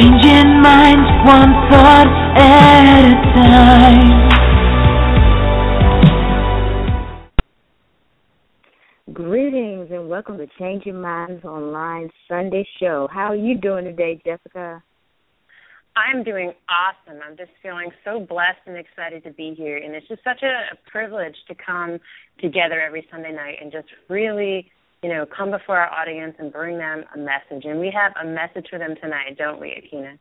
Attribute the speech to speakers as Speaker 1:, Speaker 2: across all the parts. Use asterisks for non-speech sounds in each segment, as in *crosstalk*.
Speaker 1: Changing minds one thought at a time.
Speaker 2: Greetings and welcome to Changing Minds Online Sunday Show. How are you doing today, Jessica?
Speaker 3: I'm doing awesome. I'm just feeling so blessed and excited to be here. And it's just such a, a privilege to come together every Sunday night and just really, you know, come before our audience and bring them a message. And we have a message for them tonight, don't we, Aikyna?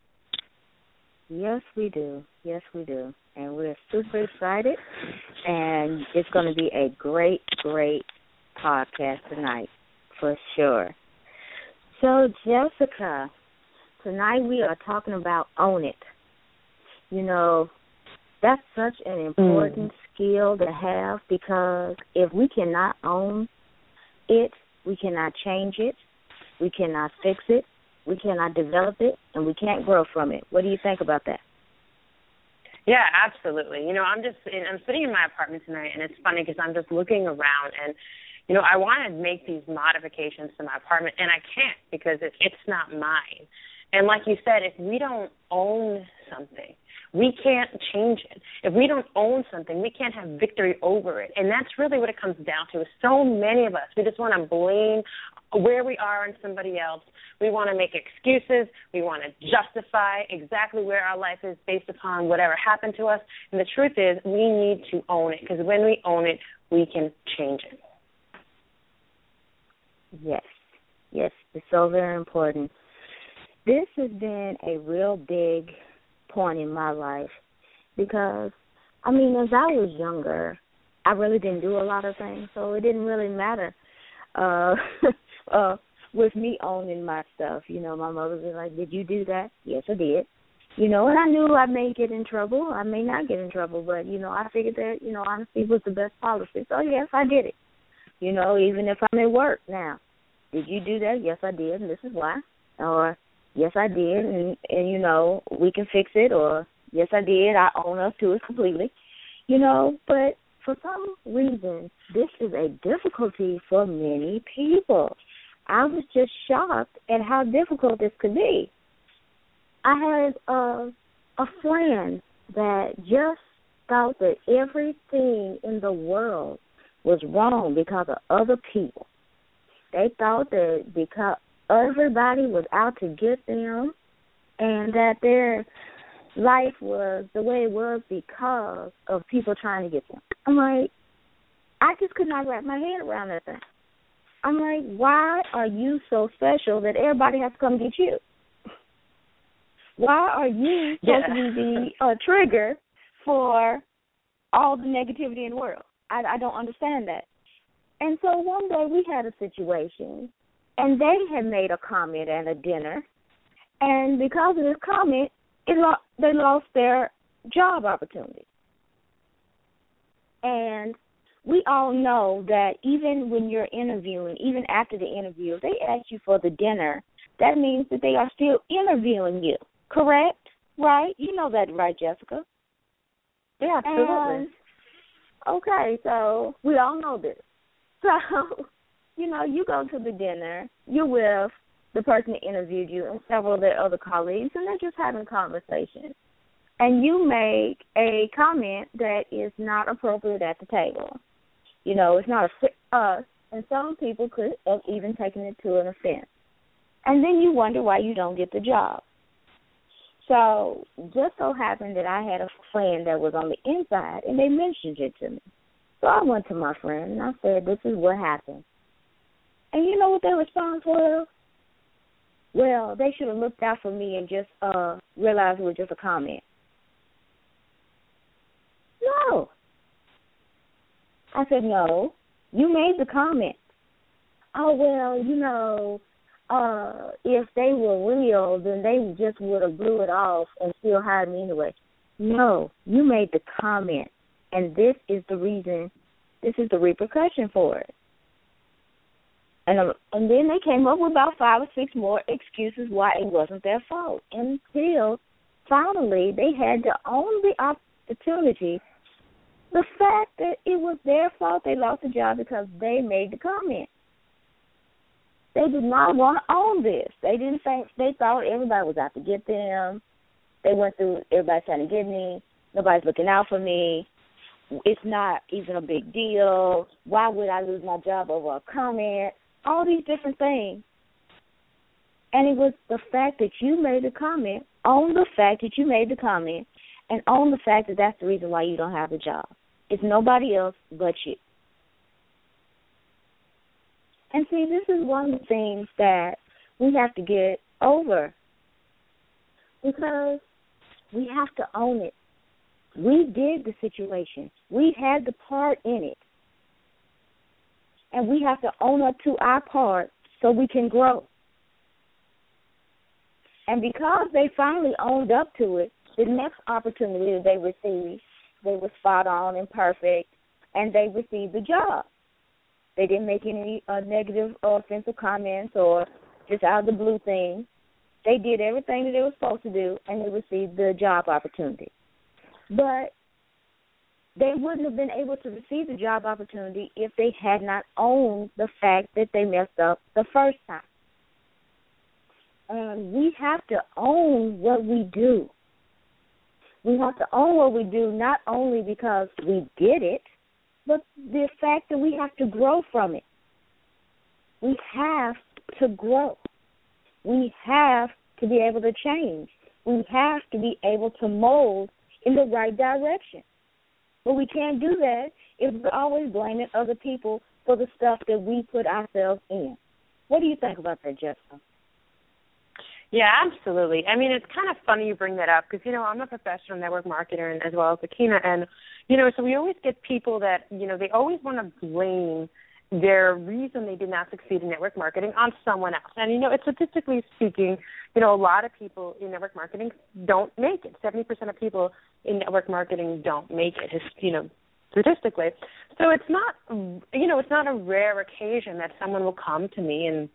Speaker 2: Yes, we do. Yes, we do. And we're super excited. And it's going to be a great, great podcast tonight, for sure. So, Jessica, tonight we are talking about own it. You know, that's such an important mm. skill to have because if we cannot own it, we cannot change it, we cannot fix it, we cannot develop it, and we can't grow from it. What do you think about that?
Speaker 3: Yeah, absolutely. You know, I'm just I'm sitting in my apartment tonight, and it's funny because I'm just looking around, and you know, I want to make these modifications to my apartment, and I can't because it, it's not mine. And like you said, if we don't own something, we can't change it. If we don't own something, we can't have victory over it. And that's really what it comes down to. So many of us, we just want to blame where we are on somebody else. We want to make excuses. We want to justify exactly where our life is based upon whatever happened to us. And the truth is, we need to own it because when we own it, we can change it.
Speaker 2: Yes, yes, it's so very important this has been a real big point in my life because I mean, as I was younger, I really didn't do a lot of things, so it didn't really matter. Uh *laughs* uh with me owning my stuff, you know, my mother was like, Did you do that? Yes I did. You know, and I knew I may get in trouble, I may not get in trouble, but you know, I figured that, you know, honesty was the best policy. So yes, I did it. You know, even if I'm at work now. Did you do that? Yes I did, and this is why. Or yes I did and and you know we can fix it or yes I did I own up to it completely. You know but for some reason this is a difficulty for many people. I was just shocked at how difficult this could be. I had a a friend that just thought that everything in the world was wrong because of other people. They thought that because everybody was out to get them and that their life was the way it was because of people trying to get them. I'm like, I just could not wrap my head around that thing. I'm like, why are you so special that everybody has to come get you? Why are you supposed yeah. to be the uh, trigger for all the negativity in the world? I, I don't understand that. And so one day we had a situation and they had made a comment at a dinner, and because of this comment, it lo- they lost their job opportunity. And we all know that even when you're interviewing, even after the interview, if they ask you for the dinner, that means that they are still interviewing you. Correct? Right? You know that, right, Jessica?
Speaker 3: Yeah, absolutely.
Speaker 2: And, okay, so we all know this. *laughs* So you know, you go to the dinner, you're with the person that interviewed you and several of their other colleagues, and they're just having conversation. And you make a comment that is not appropriate at the table. You know, it's not a us, and some people could have even taken it to an offense. And then you wonder why you don't get the job. So, just so happened that I had a friend that was on the inside, and they mentioned it to me. So I went to my friend and I said, "This is what happened." And you know what their response was? Well, they should have looked out for me and just uh realized it was just a comment. No. I said, No. You made the comment. Oh well, you know, uh, if they were real, then they just would have blew it off and still hired me anyway. No, you made the comment, and this is the reason. This is the repercussion for it. And um, and then they came up with about five or six more excuses why it wasn't their fault. Until finally they had to own the opportunity. The fact that it was their fault they lost the job because they made the comment. they did not want to own this. They didn't think they thought everybody was out to get them. They went through everybody's trying to get me. Nobody's looking out for me. It's not even a big deal. Why would I lose my job over a comment? All these different things. And it was the fact that you made the comment, on the fact that you made the comment, and on the fact that that's the reason why you don't have a job. It's nobody else but you. And see, this is one of the things that we have to get over because we have to own it. We did the situation. We had the part in it. And we have to own up to our part so we can grow. And because they finally owned up to it, the next opportunity that they received, they were spot on and perfect, and they received the job. They didn't make any uh, negative or offensive comments or just out of the blue thing. They did everything that they were supposed to do, and they received the job opportunity. But they wouldn't have been able to receive the job opportunity if they had not owned the fact that they messed up the first time. And we have to own what we do. We have to own what we do not only because we did it, but the fact that we have to grow from it. We have to grow. We have to be able to change. We have to be able to mold in the right direction. But we can't do that if we're always blaming other people for the stuff that we put ourselves in. What do you think about that, Jessica?
Speaker 3: Yeah, absolutely. I mean, it's kind of funny you bring that up because you know I'm a professional network marketer and as well as Aikyna, and you know, so we always get people that you know they always want to blame their reason they did not succeed in network marketing on someone else. And you know, it's statistically speaking, you know, a lot of people in network marketing don't make it. Seventy percent of people in network marketing don't make it. You know, statistically. So it's not, you know, it's not a rare occasion that someone will come to me and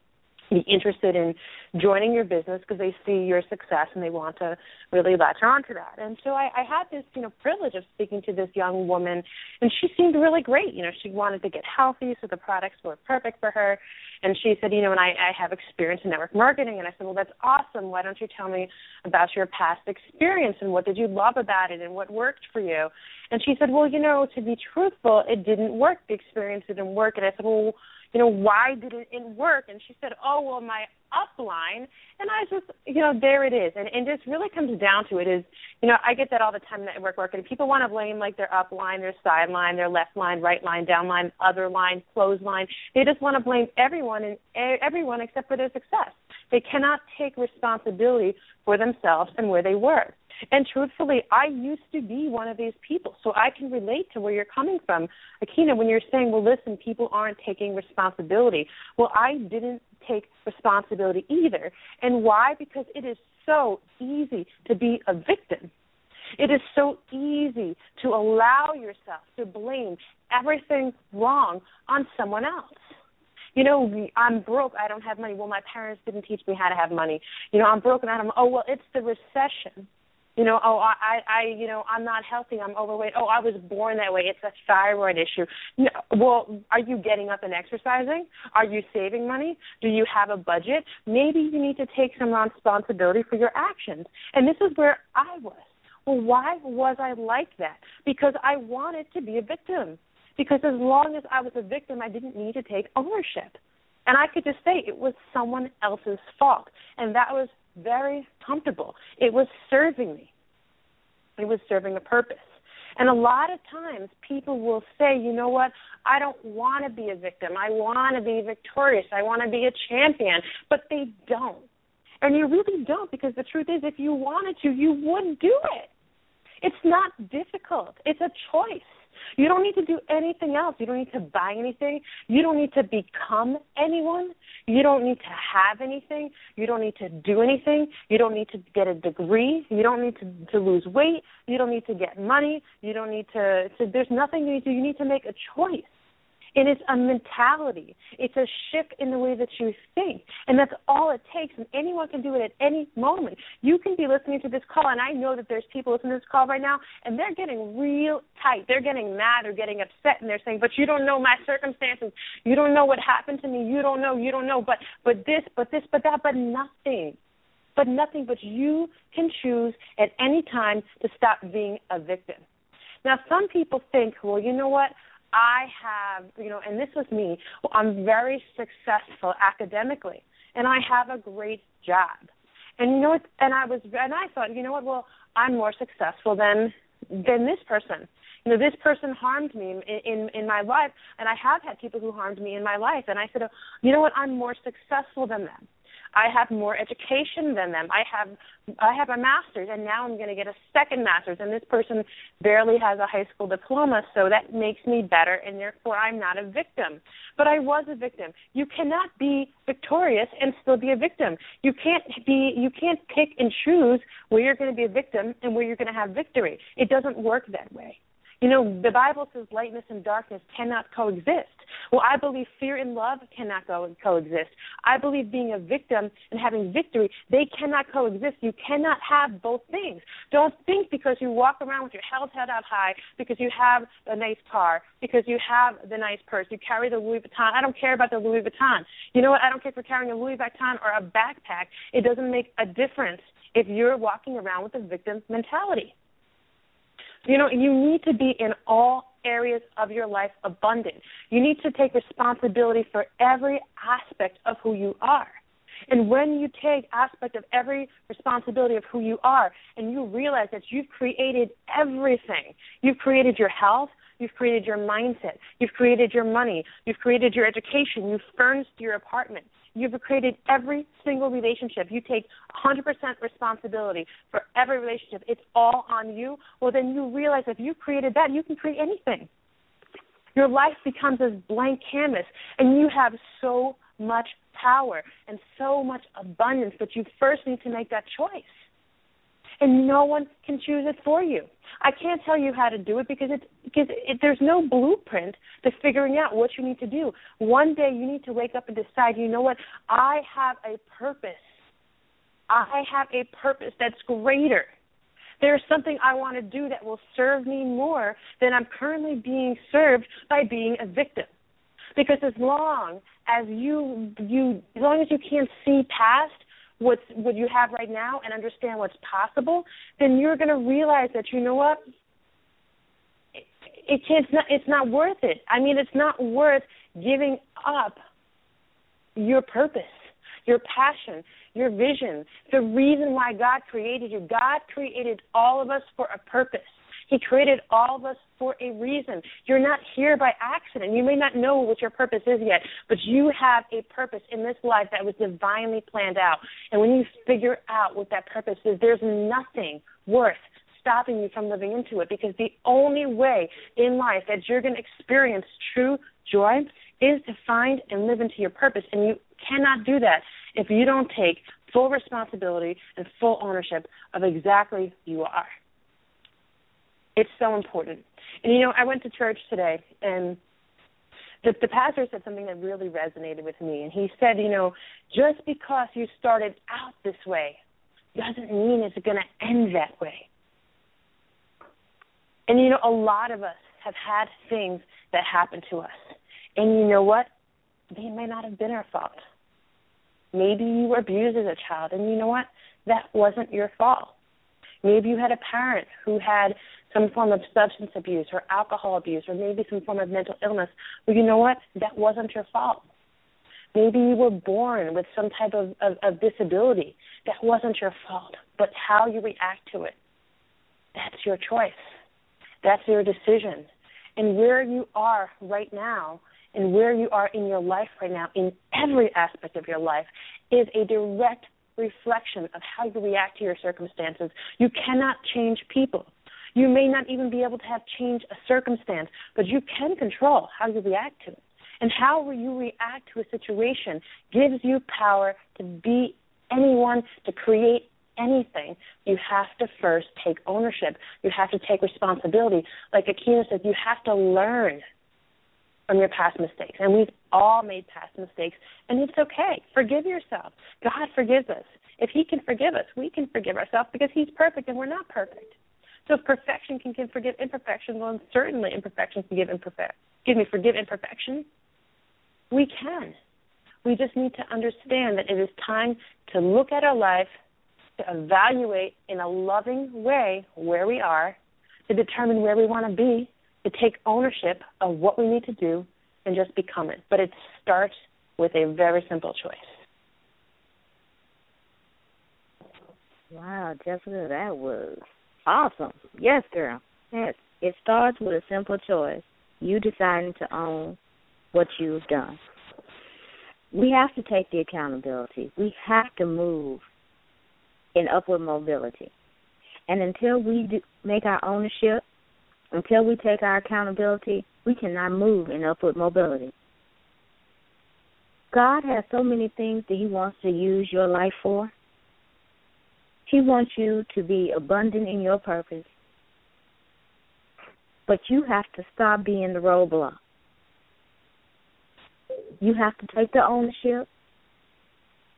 Speaker 3: be interested in joining your business because they see your success and they want to really latch on to that. And so I, I had this, you know, privilege of speaking to this young woman, and she seemed really great. You know, she wanted to get healthy, so the products were perfect for her. And she said, you know, and I, I have experience in network marketing. And I said, well, that's awesome. Why don't you tell me about your past experience and what did you love about it and what worked for you? And she said, well, you know, to be truthful, it didn't work. The experience didn't work. And I said, well you know, why did it, it work? And she said, oh, well, my upline. And I just, you know, there it is. And, and this really comes down to it is, you know, I get that all the time at work working. People want to blame like their upline, their sideline, their left line, right line, down line, other line, close line. They just want to blame everyone and everyone except for their success. They cannot take responsibility for themselves and where they were. And truthfully, I used to be one of these people, so I can relate to where you're coming from. Aikyna, when you're saying, well, listen, people aren't taking responsibility. Well, I didn't take responsibility either. And why? Because it is so easy to be a victim. It is so easy to allow yourself to blame everything wrong on someone else. You know, I'm broke. I don't have money. Well, my parents didn't teach me how to have money. You know, I'm broke and I don't. Oh, well, it's the recession. You know, oh, I, I, you know, I'm not healthy. I'm overweight. Oh, I was born that way. It's a thyroid issue. No, well, are you getting up and exercising? Are you saving money? Do you have a budget? Maybe you need to take some responsibility for your actions. And this is where I was. Well, why was I like that? Because I wanted to be a victim. Because as long as I was a victim, I didn't need to take ownership. And I could just say it was someone else's fault. And that was very comfortable. It was serving me. It was serving a purpose. And a lot of times people will say, you know what, I don't want to be a victim. I want to be victorious. I want to be a champion. But they don't. And you really don't because the truth is, if you wanted to, you would do it. It's not difficult, it's a choice. You don't need to do anything else. You don't need to buy anything. You don't need to become anyone. You don't need to have anything. You don't need to do anything. You don't need to get a degree. You don't need to, to lose weight. You don't need to get money. You don't need to, to there's nothing you need to you need to make a choice. It is a mentality. It's a shift in the way that you think. And that's all it takes. And anyone can do it at any moment. You can be listening to this call, and I know that there's people listening to this call right now, and they're getting real tight. They're getting mad or getting upset, and they're saying, But you don't know my circumstances. You don't know what happened to me. You don't know. You don't know. But, but this, but this, but that, but nothing but nothing but you can choose at any time to stop being a victim. Now, some people think, well, you know what? I have, you know, and this was me. I'm very successful academically, and I have a great job. And you know what? And I was, and I thought, you know what? Well, I'm more successful than than this person. You know, this person harmed me in in, in my life, and I have had people who harmed me in my life. And I said, oh, you know what? I'm more successful than them. I have more education than them. I have I have a master's and now I'm going to get a second master's and this person barely has a high school diploma so that makes me better and therefore I'm not a victim. But I was a victim. You cannot be victorious and still be a victim. You can't be you can't pick and choose where you're going to be a victim and where you're going to have victory. It doesn't work that way. You know, the Bible says lightness and darkness cannot coexist. Well, I believe fear and love cannot co- coexist. I believe being a victim and having victory, they cannot coexist. You cannot have both things. Don't think because you walk around with your head held out high, because you have a nice car, because you have the nice purse, you carry the Louis Vuitton. I don't care about the Louis Vuitton. You know what? I don't care for carrying a Louis Vuitton or a backpack. It doesn't make a difference if you're walking around with a victim mentality. You know, you need to be in all areas of your life abundant. You need to take responsibility for every aspect of who you are. And when you take aspect of every responsibility of who you are and you realize that you've created everything, you've created your health, You've created your mindset. You've created your money. You've created your education. You've furnished your apartment. You've created every single relationship. You take 100% responsibility for every relationship. It's all on you. Well, then you realize if you created that, you can create anything. Your life becomes this blank canvas, and you have so much power and so much abundance, but you first need to make that choice and no one can choose it for you. I can't tell you how to do it because it's because it, there's no blueprint to figuring out what you need to do. One day you need to wake up and decide, you know what? I have a purpose. I have a purpose that's greater. There's something I want to do that will serve me more than I'm currently being served by being a victim. Because as long as you you as long as you can't see past what's what you have right now and understand what's possible, then you're going to realize that you know what it, it can't, it's not it's not worth it. I mean, it's not worth giving up your purpose, your passion, your vision, the reason why God created you. God created all of us for a purpose. He created all of us for a reason. You're not here by accident. You may not know what your purpose is yet, but you have a purpose in this life that was divinely planned out. And when you figure out what that purpose is, there's nothing worth stopping you from living into it because the only way in life that you're going to experience true joy is to find and live into your purpose. And you cannot do that if you don't take full responsibility and full ownership of exactly you are. It's so important. And you know, I went to church today and the, the pastor said something that really resonated with me and he said, you know, just because you started out this way doesn't mean it's going to end that way. And you know, a lot of us have had things that happen to us. And you know what? They may not have been our fault. Maybe you were abused as a child, and you know what? That wasn't your fault. Maybe you had a parent who had some form of substance abuse or alcohol abuse or maybe some form of mental illness. Well, you know what? That wasn't your fault. Maybe you were born with some type of, of, of disability. That wasn't your fault. But how you react to it, that's your choice. That's your decision. And where you are right now and where you are in your life right now, in every aspect of your life, is a direct reflection of how you react to your circumstances. You cannot change people. You may not even be able to have change a circumstance, but you can control how you react to it. And how you react to a situation gives you power to be anyone, to create anything. You have to first take ownership. You have to take responsibility. Like Aikyna said, you have to learn. from your past mistakes. And we've all made past mistakes, and it's okay. Forgive yourself. God forgives us. If He can forgive us, we can forgive ourselves because He's perfect and we're not perfect. So if perfection can forgive imperfection, well, certainly imperfections can give imperfect. Excuse me, forgive imperfection. We can. We just need to understand that it is time to look at our life, to evaluate in a loving way where we are, to determine where we want to be, to take ownership of what we need to do, and just become it. But it starts with a very simple choice.
Speaker 2: Wow, Jessica, that was awesome. Yes, girl. Yes. It starts with a simple choice. You deciding to own what you've done. We have to take the accountability. We have to move in upward mobility. And until we do make our ownership, until we take our accountability, we cannot move in upward mobility. God has so many things that He wants to use your life for. He wants you to be abundant in your purpose. But you have to stop being the roadblock. You have to take the ownership.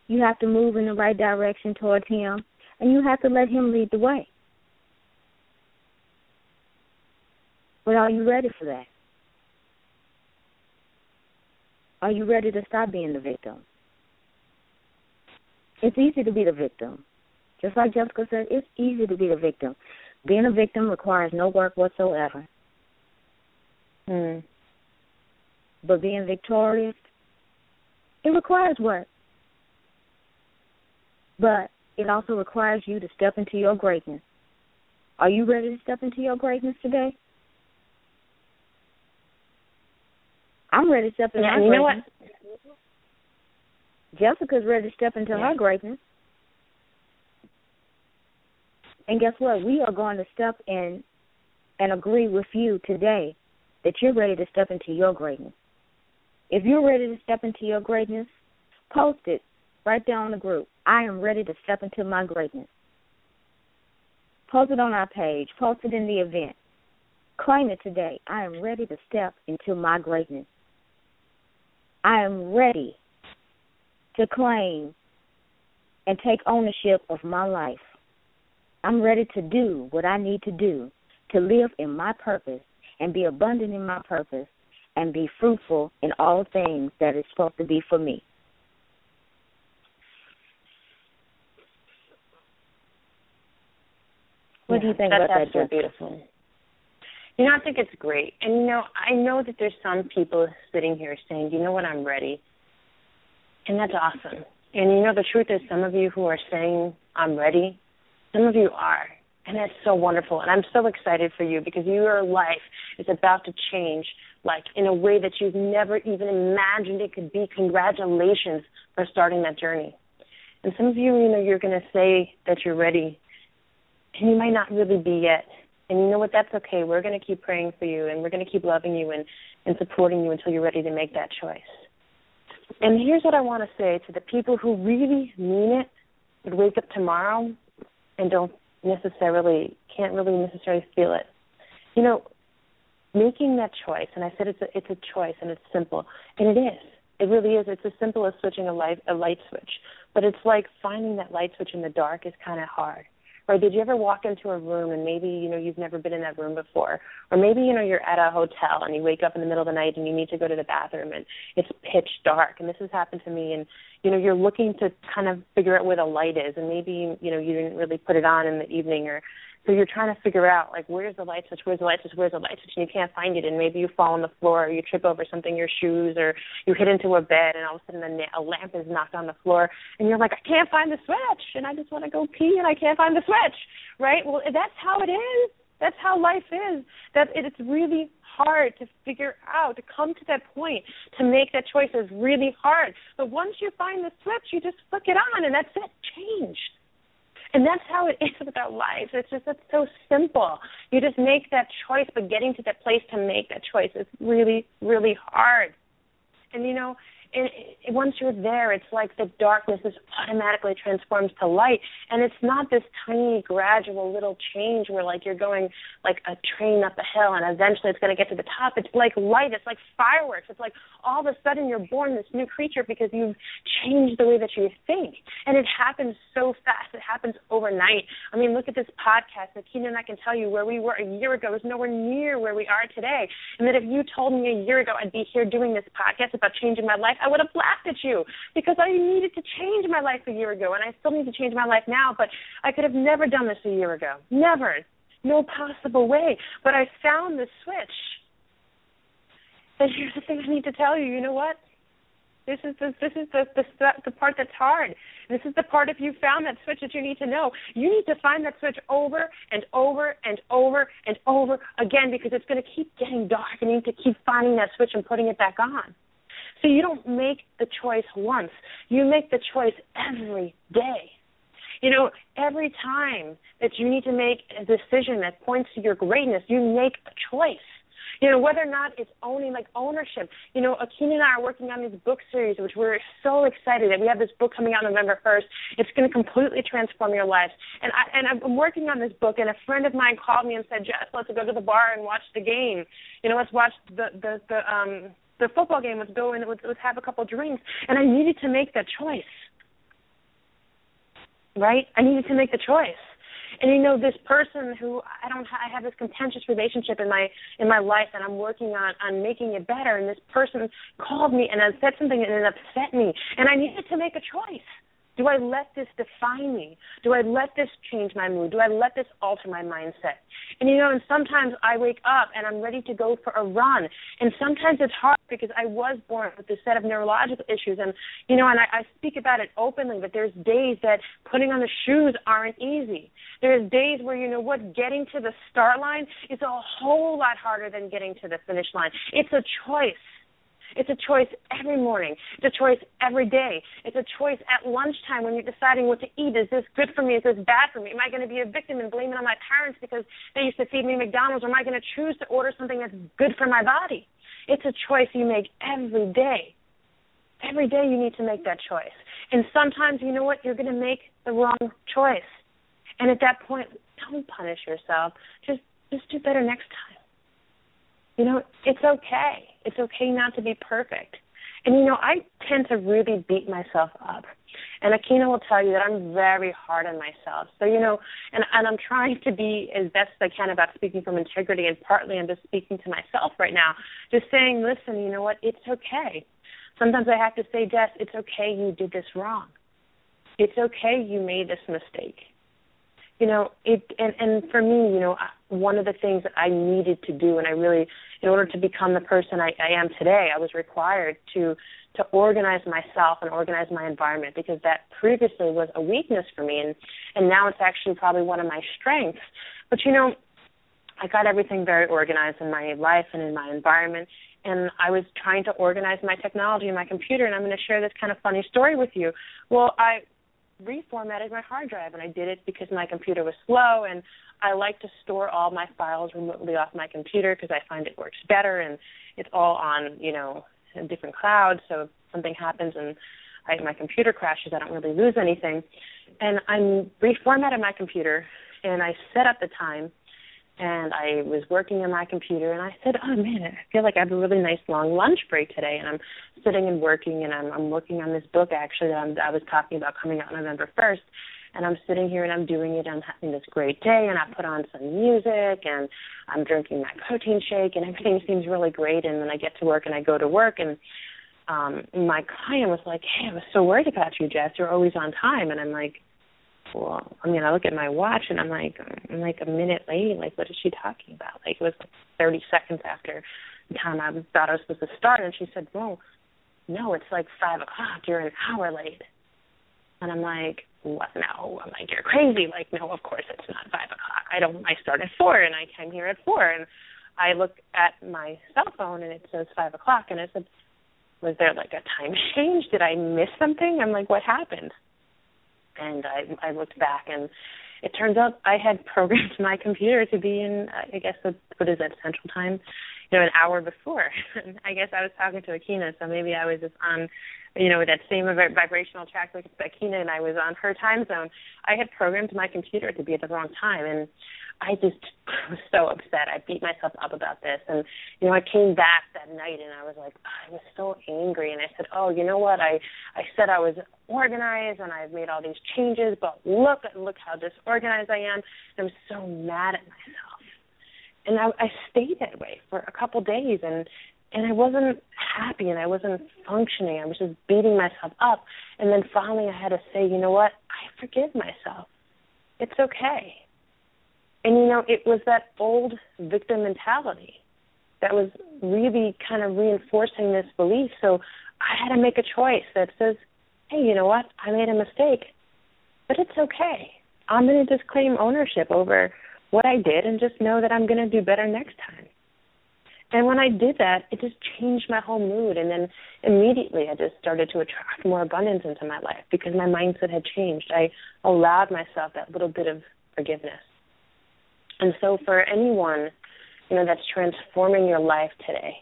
Speaker 2: You have to move in the right direction towards Him. And you have to let Him lead the way. But are you ready for that? Are you ready to stop being the victim? It's easy to be the victim. Just like Jessica said, it's easy to be the victim. Being a victim requires no work whatsoever.
Speaker 3: Mm.
Speaker 2: But being victorious, it requires work. But it also requires you to step into your greatness. Are you ready to step into your greatness today? I'm ready to step into my
Speaker 3: you
Speaker 2: greatness.
Speaker 3: know what?
Speaker 2: Jessica's ready to step into
Speaker 3: yeah.
Speaker 2: her greatness. And guess what? We are going to step in and agree with you today that you're ready to step into your greatness. If you're ready to step into your greatness, post it right there on the group. I am ready to step into my greatness. Post it on our page. Post it in the event. Claim it today. I am ready to step into my greatness. I am ready to claim and take ownership of my life. I'm ready to do what I need to do to live in my purpose and be abundant in my purpose and be fruitful in all things that is supposed to be for me. What
Speaker 3: yeah,
Speaker 2: do you think about that?
Speaker 3: That's beautiful. You know, I think it's great. And you know, I know that there's some people sitting here saying, "You know what? I'm ready," and that's awesome. And you know, the truth is, some of you who are saying, "I'm ready," some of you are, and that's so wonderful. And I'm so excited for you because your life is about to change, like in a way that you've never even imagined it could be. Congratulations for starting that journey. And some of you, you know, you're going to say that you're ready, and you might not really be yet. And you know what? That's okay. We're going to keep praying for you, and we're going to keep loving you and, and supporting you until you're ready to make that choice. And here's what I want to say to the people who really mean it, would wake up tomorrow and don't necessarily, can't really necessarily feel it. You know, making that choice, and I said it's a, it's a choice and it's simple, and it is. It really is. It's as simple as switching a light a light switch, but it's like finding that light switch in the dark is kind of hard. Or did you ever walk into a room and maybe, you know, you've never been in that room before? Or maybe, you know, you're at a hotel and you wake up in the middle of the night and you need to go to the bathroom and it's pitch dark. And this has happened to me and, you know, you're looking to kind of figure out where the light is and maybe, you know, you didn't really put it on in the evening or so you're trying to figure out like where's the light switch, where's the light switch, where's the light switch, and you can't find it, and maybe you fall on the floor, or you trip over something, your shoes, or you hit into a bed, and all of a sudden a, a lamp is knocked on the floor, and you're like, I can't find the switch, and I just want to go pee, and I can't find the switch, right? Well, that's how it is. That's how life is. That it's really hard to figure out, to come to that point, to make that choice is really hard. But once you find the switch, you just flick it on, and that's it. Change. And that's how it *laughs* is with our lives. It's just it's so simple. You just make that choice, but getting to that place to make that choice is really, really hard. And you know, and it, once you're there, it's like the darkness is automatically transforms to light, and it's not this tiny, gradual little change where like you're going like a train up a hill, and eventually it's going to get to the top. It's like light. It's like fireworks. It's like all of a sudden you're born this new creature because you've changed the way that you think, and it happens so fast. It happens overnight. I mean, look at this podcast. Aikyna and I can tell you where we were a year ago is nowhere near where we are today, and that if you told me a year ago I'd be here doing this podcast about changing my life, would have laughed at you because I needed to change my life a year ago, and I still need to change my life now. But I could have never done this a year ago. Never. No possible way. But I found the switch. And here's the thing I need to tell you. You know what? This is the this is the, the the part that's hard. This is the part if you found that switch that you need to know. You need to find that switch over and over and over and over again because it's going to keep getting dark and you need to keep finding that switch and putting it back on. You don't make the choice once. You make the choice every day. You know, every time that you need to make a decision that points to your greatness, you make a choice. You know, whether or not it's owning, like ownership. You know, Aikyna and I are working on this book series, which we're so excited that we have this book coming out November 1st. It's going to completely transform your lives. And I and I'm working on this book, and a friend of mine called me and said, Jess, let's go to the bar and watch the game. You know, let's watch the the the um the football game. Let's go and let's, let's have a couple drinks. And I needed to make that choice. Right? I needed to make the choice. And you know, this person who I don't, ha- I have this contentious relationship in my in my life, and I'm working on on making it better. And this person called me and said something, and it upset me, and I needed to make a choice. Do I let this define me? Do I let this change my mood? Do I let this alter my mindset? And you know, and sometimes I wake up and I'm ready to go for a run. And sometimes it's hard because I was born with this set of neurological issues. And, you know, and I, I speak about it openly, but there's days that putting on the shoes aren't easy. There's days where, you know what, getting to the start line is a whole lot harder than getting to the finish line. It's a choice. It's a choice every morning. It's a choice every day. It's a choice at lunchtime when you're deciding what to eat. Is this good for me? Is this bad for me? Am I going to be a victim and blame it on my parents because they used to feed me McDonald's? Or am I going to choose to order something that's good for my body? It's a choice you make every day. Every day you need to make that choice. And sometimes, you know what? You're going to make the wrong choice. And at that point, don't punish yourself. Just just do better next time. You know, it's okay. It's okay not to be perfect. And you know, I tend to really beat myself up. And Aikyna will tell you that I'm very hard on myself. So, you know, and, and I'm trying to be as best as I can about speaking from integrity and partly I'm just speaking to myself right now. Just saying, listen, you know what, it's okay. Sometimes I have to say, Jess, it's okay you did this wrong. It's okay you made this mistake you know it and and for me you know one of the things that i needed to do and i really in order to become the person i i am today i was required to to organize myself and organize my environment because that previously was a weakness for me and and now it's actually probably one of my strengths but you know i got everything very organized in my life and in my environment and I was trying to organize my technology in my computer and I'm going to share this kind of funny story with you. Well, I reformatted my hard drive and I did it because my computer was slow and I like to store all my files remotely off my computer because I find it works better and it's all on, you know, a different clouds so if something happens and I, my computer crashes I don't really lose anything. And I reformatted my computer and I set up the time and I was working on my computer and I said, "Oh man, I feel like I have a really nice long lunch break today." And I'm sitting and working and I'm I'm working on this book actually that I'm, I was talking about coming out November 1st. And I'm sitting here and I'm doing it. I'm having this great day, and I put on some music, and I'm drinking my protein shake, and everything seems really great. And then I get to work, and I go to work, and um my client was like, "Hey, I was so worried about you, Jess. You're always on time." And I'm like, well, I mean, I look at my watch and I'm like, I'm like a minute late. Like, what is she talking about? Like, it was like 30 seconds after the time I thought I was supposed to start. And she said, well, no, it's like five o'clock. You're an hour late. And I'm like, what? No. I'm like, you're crazy. Like, no, of course it's not five o'clock. I don't. I start at four, and I came here at four. And I look at my cell phone, and it says five o'clock. And I said, was there like a time *laughs* change? Did I miss something? I'm like, what happened? And I I looked back and it turns out I had *laughs* programmed my computer to be in uh, I guess what is that Central Time you know, an hour before. *laughs* I guess I was talking to Aikyna, so maybe I was just on, you know, that same vibrational track like Aikyna, and I was on her time zone. I had programmed my computer to be at the wrong time, and I just was so upset. I beat myself up about this, and you know, I came back that night, and I was like, I was so angry, and I said, oh, you know what? I I said I was organized, and I've made all these changes, but look, look how disorganized I am. And I'm so mad at myself, and I, I stayed that way for a couple days, and and I wasn't happy, and I wasn't functioning. I was just beating myself up, and then finally, I had to say, you know what? I forgive myself. It's okay and you know, it was that old victim mentality that was really kind of reinforcing this belief. So I had to make a choice that says, hey, you know what? I made a mistake, but it's okay. I'm going to just claim ownership over what I did and just know that I'm going to do better next time. And when I did that, it just changed my whole mood. And then immediately I just started to attract more abundance into my life because my mindset had changed. I allowed myself that little bit of forgiveness. And so for anyone, you know, that's transforming your life today,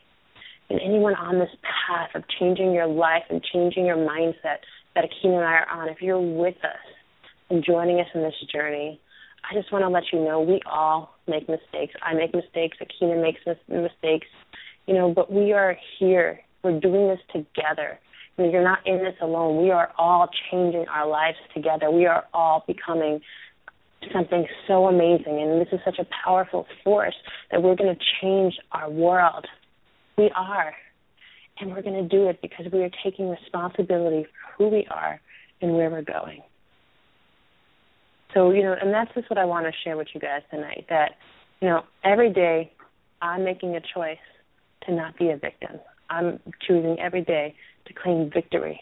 Speaker 3: and anyone on this path of changing your life and changing your mindset that Aikyna and I are on, if you're with us and joining us in this journey, I just want to let you know we all make mistakes. I make mistakes. Aikyna makes mistakes, you know, but we are here. We're doing this together. You know, you're not in this alone. We are all changing our lives together. We are all becoming something so amazing, and this is such a powerful force that we're going to change our world. We are. And we're going to do it because we are taking responsibility for who we are and where we're going. So, you know, and that's just what I want to share with you guys tonight that, you know, every day I'm making a choice to not be a victim. I'm choosing every day to claim victory,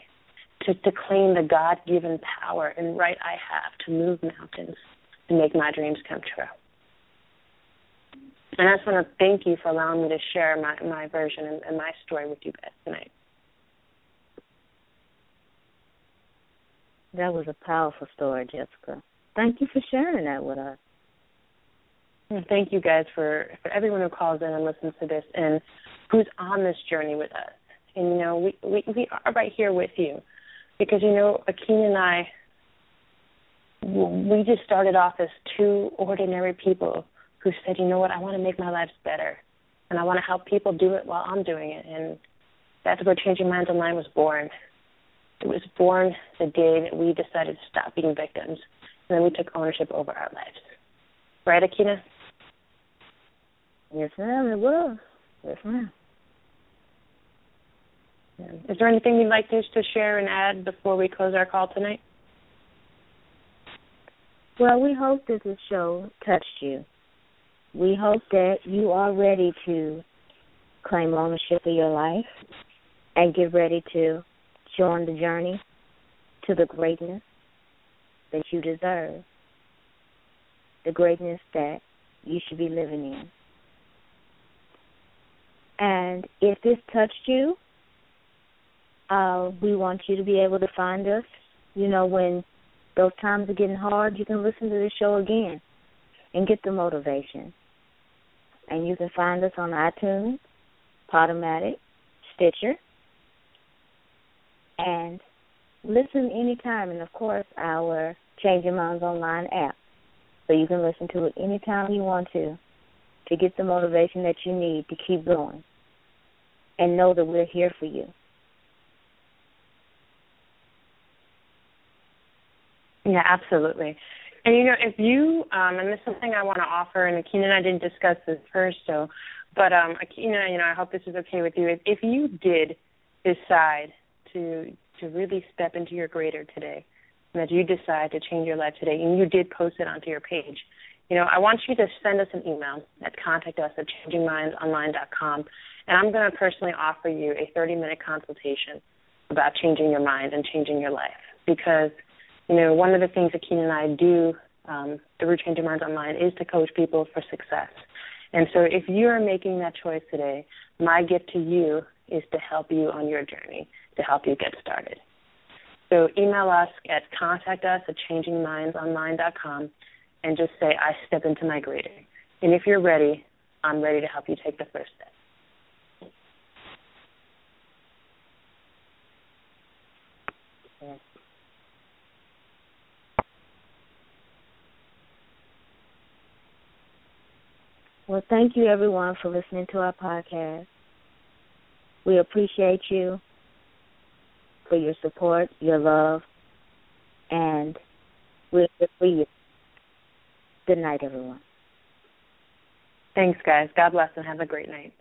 Speaker 3: to, to claim the God given power and right I have to move mountains, and make my dreams come true. And I just want to thank you for allowing me to share my, my version and, and my story with you guys tonight.
Speaker 2: That was a powerful story, Jessica. Thank you for sharing that with us.
Speaker 3: Hmm, thank you guys for, for everyone who calls in and listens to this and who's on this journey with us. And you know, we, we, we are right here with you. Because you know, Aikyna and I we just started off as two ordinary people who said, you know what, I want to make my lives better. And I want to help people do it while I'm doing it. And that's where Changing Minds Online was born. It was born the day that we decided to stop being victims. And then we took ownership over our lives. Right, Aikyna?
Speaker 2: Yes, ma'am, it was. Yes, ma'am.
Speaker 3: Is there anything you'd like to, to share and add before we close our call tonight?
Speaker 2: Well, we hope that this show touched you. We hope that you are ready to claim ownership of your life and get ready to join the journey to the greatness that you deserve, the greatness that you should be living in. And if this touched you, uh, we want you to be able to find us. You know, when those times are getting hard, you can listen to the show again and get the motivation. And you can find us on iTunes, Podomatic, Stitcher, and listen anytime. And of course, our Changing Minds Online app. So you can listen to it anytime you want to to get the motivation that you need to keep going. And know that we're here for you.
Speaker 3: Yeah, absolutely. And you know, if you um, and this is something I want to offer, and Aikyna and I didn't discuss this first, so but um, Aikyna, you know, I hope this is okay with you. If, if you did decide to to really step into your greater today, and that you decide to change your life today, and you did post it onto your page, you know, I want you to send us an email at contact us at changingmindsonline.com, and I'm going to personally offer you a 30 minute consultation about changing your mind and changing your life because you know, one of the things that Aikyna and I do um, through Changing Minds Online is to coach people for success. And so if you are making that choice today, my gift to you is to help you on your journey, to help you get started. So email us at contact us at changingmindsonline.com and just say, I step into my greeting. And if you're ready, I'm ready to help you take the first step.
Speaker 2: Well, thank you everyone for listening to our podcast. We appreciate you for your support, your love, and we're here for you. Good night, everyone.
Speaker 3: Thanks, guys. God bless and have a great night.